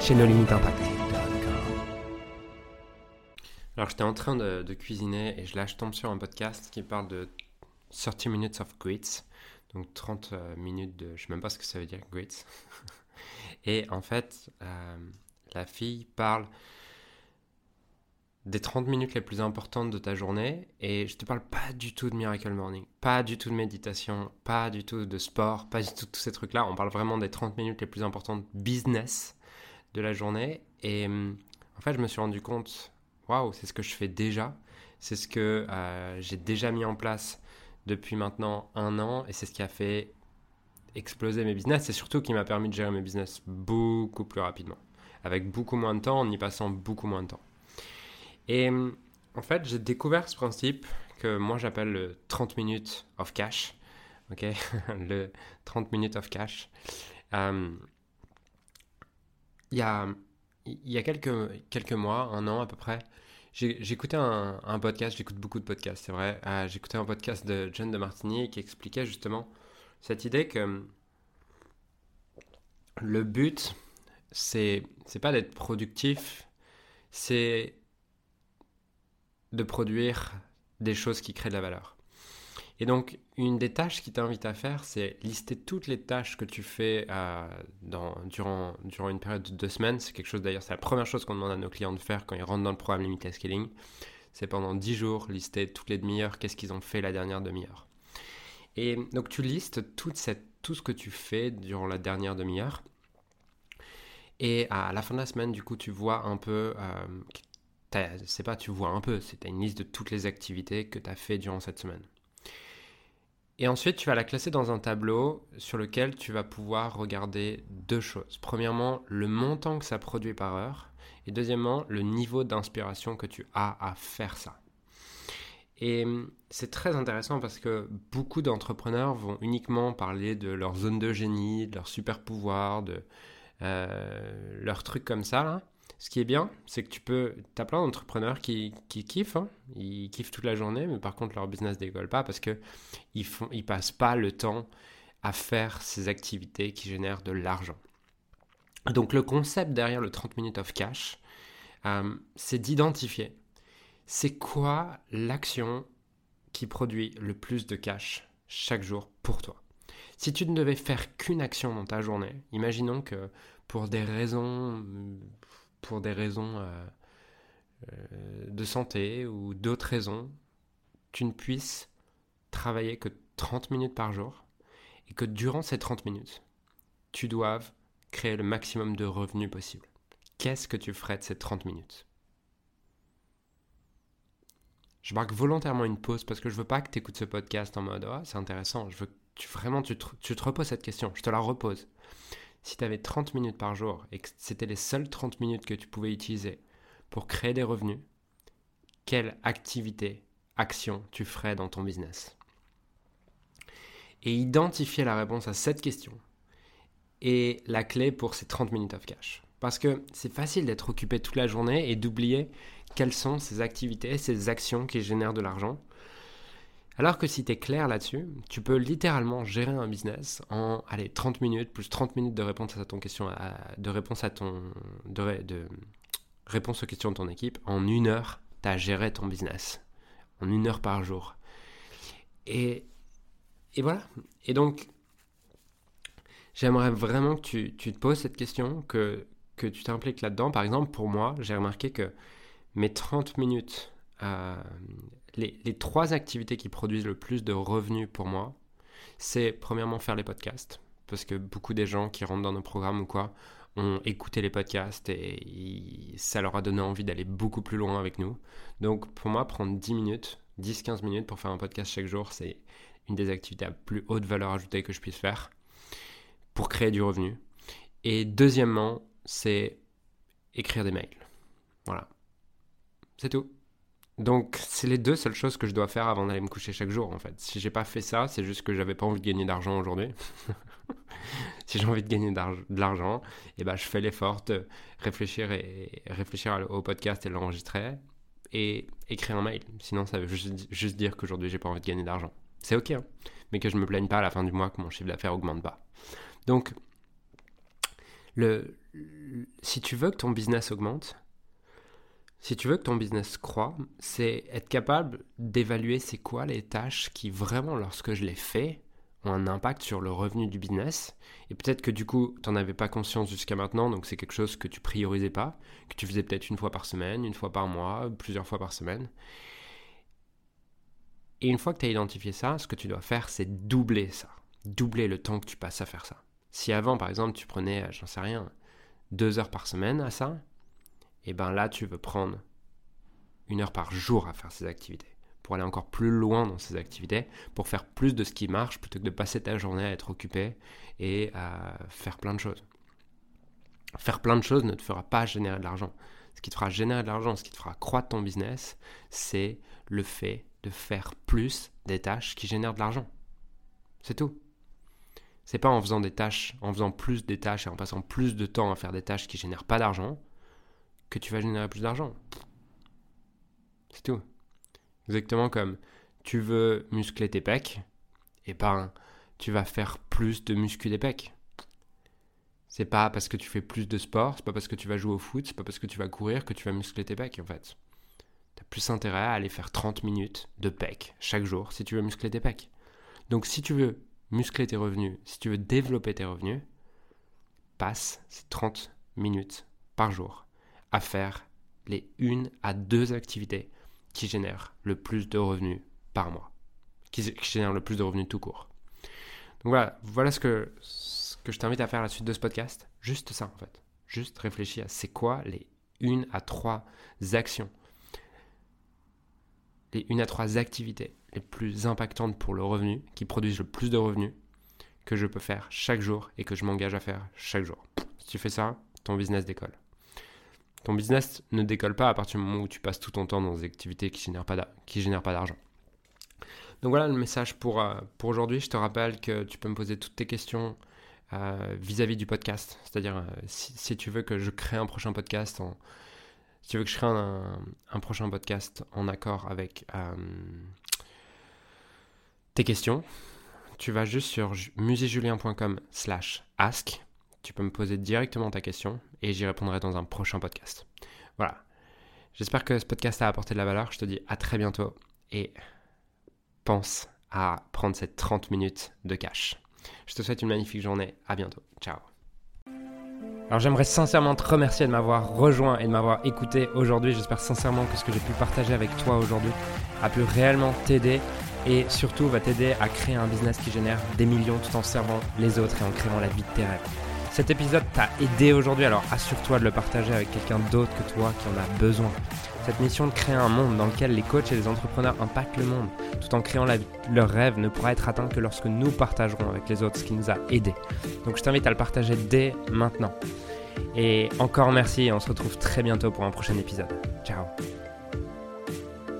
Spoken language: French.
chez nos limites impact. Alors j'étais en train de, cuisiner et je, là tombe sur un podcast qui parle de 30 minutes of grits, donc 30 euh, minutes de, je sais même pas ce que ça veut dire grits. et en fait, euh, la fille parle des 30 minutes les plus importantes de ta journée et je te parle pas du tout de Miracle Morning, pas du tout de méditation, pas du tout de sport, pas du tout de tous ces trucs-là. On parle vraiment des 30 minutes les plus importantes business de la journée. Et en fait, je me suis rendu compte, waouh, c'est ce que je fais déjà. C'est ce que euh, j'ai déjà mis en place depuis maintenant un an et c'est ce qui a fait exploser mes business et surtout qui m'a permis de gérer mes business beaucoup plus rapidement, avec beaucoup moins de temps, en y passant beaucoup moins de temps. Et en fait, j'ai découvert ce principe que moi j'appelle le 30 minutes of cash. Ok, le 30 minutes of cash. Euh, il y a, il y a quelques, quelques mois, un an à peu près, j'écoutais un, podcast, j'écoute beaucoup de podcasts, c'est vrai. Euh, j'écoutais un podcast de John de Martini qui expliquait justement cette idée que le but, c'est pas d'être productif, c'est de produire des choses qui créent de la valeur. Et donc, une des tâches qui t'invite à faire, c'est lister toutes les tâches que tu fais euh, durant, une période de deux semaines. C'est quelque chose d'ailleurs, c'est la première chose qu'on demande à nos clients de faire quand ils rentrent dans le programme Limited Scaling. C'est pendant dix jours, lister toutes les demi-heures, qu'est-ce qu'ils ont fait la dernière demi-heure. Et donc, tu listes tout ce que tu fais durant la dernière demi-heure. Et à la fin de la semaine, du coup, tu vois un peu, euh, c'est pas tu vois un peu, c'est une liste de toutes les activités que tu as fait durant cette semaine. Et ensuite, tu vas la classer dans un tableau sur lequel tu vas pouvoir regarder deux choses. Premièrement, le montant que ça produit par heure. Et deuxièmement, le niveau d'inspiration que tu as à faire ça. Et hum, c'est très intéressant parce que beaucoup d'entrepreneurs vont uniquement parler de leur zone de génie, de leur super pouvoir, de euh, leurs trucs comme ça. Ce qui est bien, c'est que tu peux. Tu as plein d'entrepreneurs qui, qui kiffent, hein. ils kiffent toute la journée, mais par contre, leur business décolle pas parce qu'ils ne ils passent pas le temps à faire ces activités qui génèrent de l'argent. Donc, le concept derrière le 30 minutes of cash, euh, c'est d'identifier c'est quoi l'action qui produit le plus de cash chaque jour pour toi. Si tu ne devais faire qu'une action dans ta journée, imaginons que pour des raisons pour des raisons euh, euh, de santé ou d'autres raisons, tu ne puisses travailler que 30 minutes par jour et que durant ces 30 minutes, tu doives créer le maximum de revenus possible. Qu'est-ce que tu ferais de ces 30 minutes? Je marque volontairement une pause parce que je veux pas que tu écoutes ce podcast en mode ah, c'est intéressant. Je veux vraiment tu tu te reposes cette question. Je te la repose si tu avais 30 minutes par jour et que c'était les seules 30 minutes que tu pouvais utiliser pour créer des revenus, quelle activité, action tu ferais dans ton business? Et identifier la réponse à cette question est la clé pour ces 30 minutes of cash. Parce que c'est facile d'être occupé toute la journée et d'oublier quelles sont ces activités, ces actions qui génèrent de l'argent alors que si tu es clair là-dessus, tu peux littéralement gérer un business en allez, 30 minutes plus 30 minutes de réponse à ton question, de réponse à ton de, réponse aux questions de ton équipe. En une heure, tu as géré ton business. En une heure par jour. Et, et voilà. Et donc, j'aimerais vraiment que tu, tu, te poses cette question, que, que tu t'impliques là-dedans. Par exemple, pour moi, j'ai remarqué que mes 30 minutes les, trois activités qui produisent le plus de revenus pour moi, c'est premièrement faire les podcasts, parce que beaucoup des gens qui rentrent dans nos programmes ou quoi ont écouté les podcasts et ça leur a donné envie d'aller beaucoup plus loin avec nous. Donc pour moi, prendre 10 minutes, 10-15 minutes pour faire un podcast chaque jour, c'est une des activités à plus haute valeur ajoutée que je puisse faire pour créer du revenu. Et deuxièmement, c'est écrire des mails. Voilà. C'est tout. Donc, c'est les deux seules choses que je dois faire avant d'aller me coucher chaque jour, en fait. Si j'ai pas fait ça, c'est juste que j'avais pas envie de gagner d'argent aujourd'hui. si j'ai envie de gagner de l'argent, eh ben, je fais l'effort de réfléchir, et, réfléchir au podcast et l'enregistrer et écrire un mail. Sinon, ça veut juste, juste dire qu'aujourd'hui, j'ai pas envie de gagner d'argent. C'est ok, hein mais que je me plaigne pas à la fin du mois que mon chiffre d'affaires augmente pas. Donc, le, si tu veux que ton business augmente, si tu veux que ton business croît, c'est être capable d'évaluer c'est quoi les tâches qui vraiment, lorsque je les fais, ont un impact sur le revenu du business. Et peut-être que du coup, tu n'en avais pas conscience jusqu'à maintenant, donc c'est quelque chose que tu priorisais pas, que tu faisais peut-être une fois par semaine, une fois par mois, plusieurs fois par semaine. Et une fois que tu as identifié ça, ce que tu dois faire, c'est doubler ça. Doubler le temps que tu passes à faire ça. Si avant, par exemple, tu prenais, j'en sais rien, deux heures par semaine à ça, et ben là tu veux prendre une heure par jour à faire ces activités, pour aller encore plus loin dans ces activités, pour faire plus de ce qui marche plutôt que de passer ta journée à être occupé et à faire plein de choses. Faire plein de choses ne te fera pas générer de l'argent. Ce qui te fera générer de l'argent, ce qui te fera croître ton business, c'est le fait de faire plus des tâches qui génèrent de l'argent. C'est tout. C'est pas en faisant des tâches, en faisant plus des tâches et en passant plus de temps à faire des tâches qui génèrent pas d'argent que tu vas générer plus d'argent. C'est tout. Exactement comme tu veux muscler tes pecs, et ben tu vas faire plus de muscu des pecs. C'est pas parce que tu fais plus de sport, c'est pas parce que tu vas jouer au foot, c'est pas parce que tu vas courir que tu vas muscler tes pecs en fait. Tu as plus intérêt à aller faire 30 minutes de pecs chaque jour si tu veux muscler tes pecs. Donc si tu veux muscler tes revenus, si tu veux développer tes revenus, passe ces 30 minutes par jour à faire les une à deux activités qui génèrent le plus de revenus par mois, qui, génèrent le plus de revenus tout court. Donc voilà, voilà ce que, que je t'invite à faire à la suite de ce podcast. Juste ça en fait. Juste réfléchir à c'est quoi les une à trois actions, les une à trois activités les plus impactantes pour le revenu, qui produisent le plus de revenus que je peux faire chaque jour et que je m'engage à faire chaque jour. Si tu fais ça, ton business décolle. Ton business ne décolle pas à partir du moment où tu passes tout ton temps dans des activités qui ne génèrent pas d'argent. Donc voilà le message pour, euh, pour aujourd'hui. Je te rappelle que tu peux me poser toutes tes questions euh, vis-à-vis du podcast. C'est-à-dire, euh, si, tu veux que je crée un prochain podcast, en, si tu veux que je crée un, un prochain podcast en accord avec tes questions, tu vas juste sur musejulien.com slash ask tu peux me poser directement ta question et j'y répondrai dans un prochain podcast. Voilà. J'espère que ce podcast a apporté de la valeur. Je te dis à très bientôt et pense à prendre ces 30 minutes de cash. Je te souhaite une magnifique journée. À bientôt. Ciao. Alors j'aimerais sincèrement te remercier de m'avoir rejoint et de m'avoir écouté aujourd'hui. J'espère sincèrement que ce que j'ai pu partager avec toi aujourd'hui a pu réellement t'aider et surtout va t'aider à créer un business qui génère des millions tout en servant les autres et en créant la vie de tes rêves. Cet épisode t'a aidé aujourd'hui, alors assure-toi de le partager avec quelqu'un d'autre que toi qui en a besoin. Cette mission de créer un monde dans lequel les coachs et les entrepreneurs impactent le monde tout en créant leur rêve ne pourra être atteint que lorsque nous partagerons avec les autres ce qui nous a aidés. Donc je t'invite à le partager dès maintenant. Et encore merci et on se retrouve très bientôt pour un prochain épisode. Ciao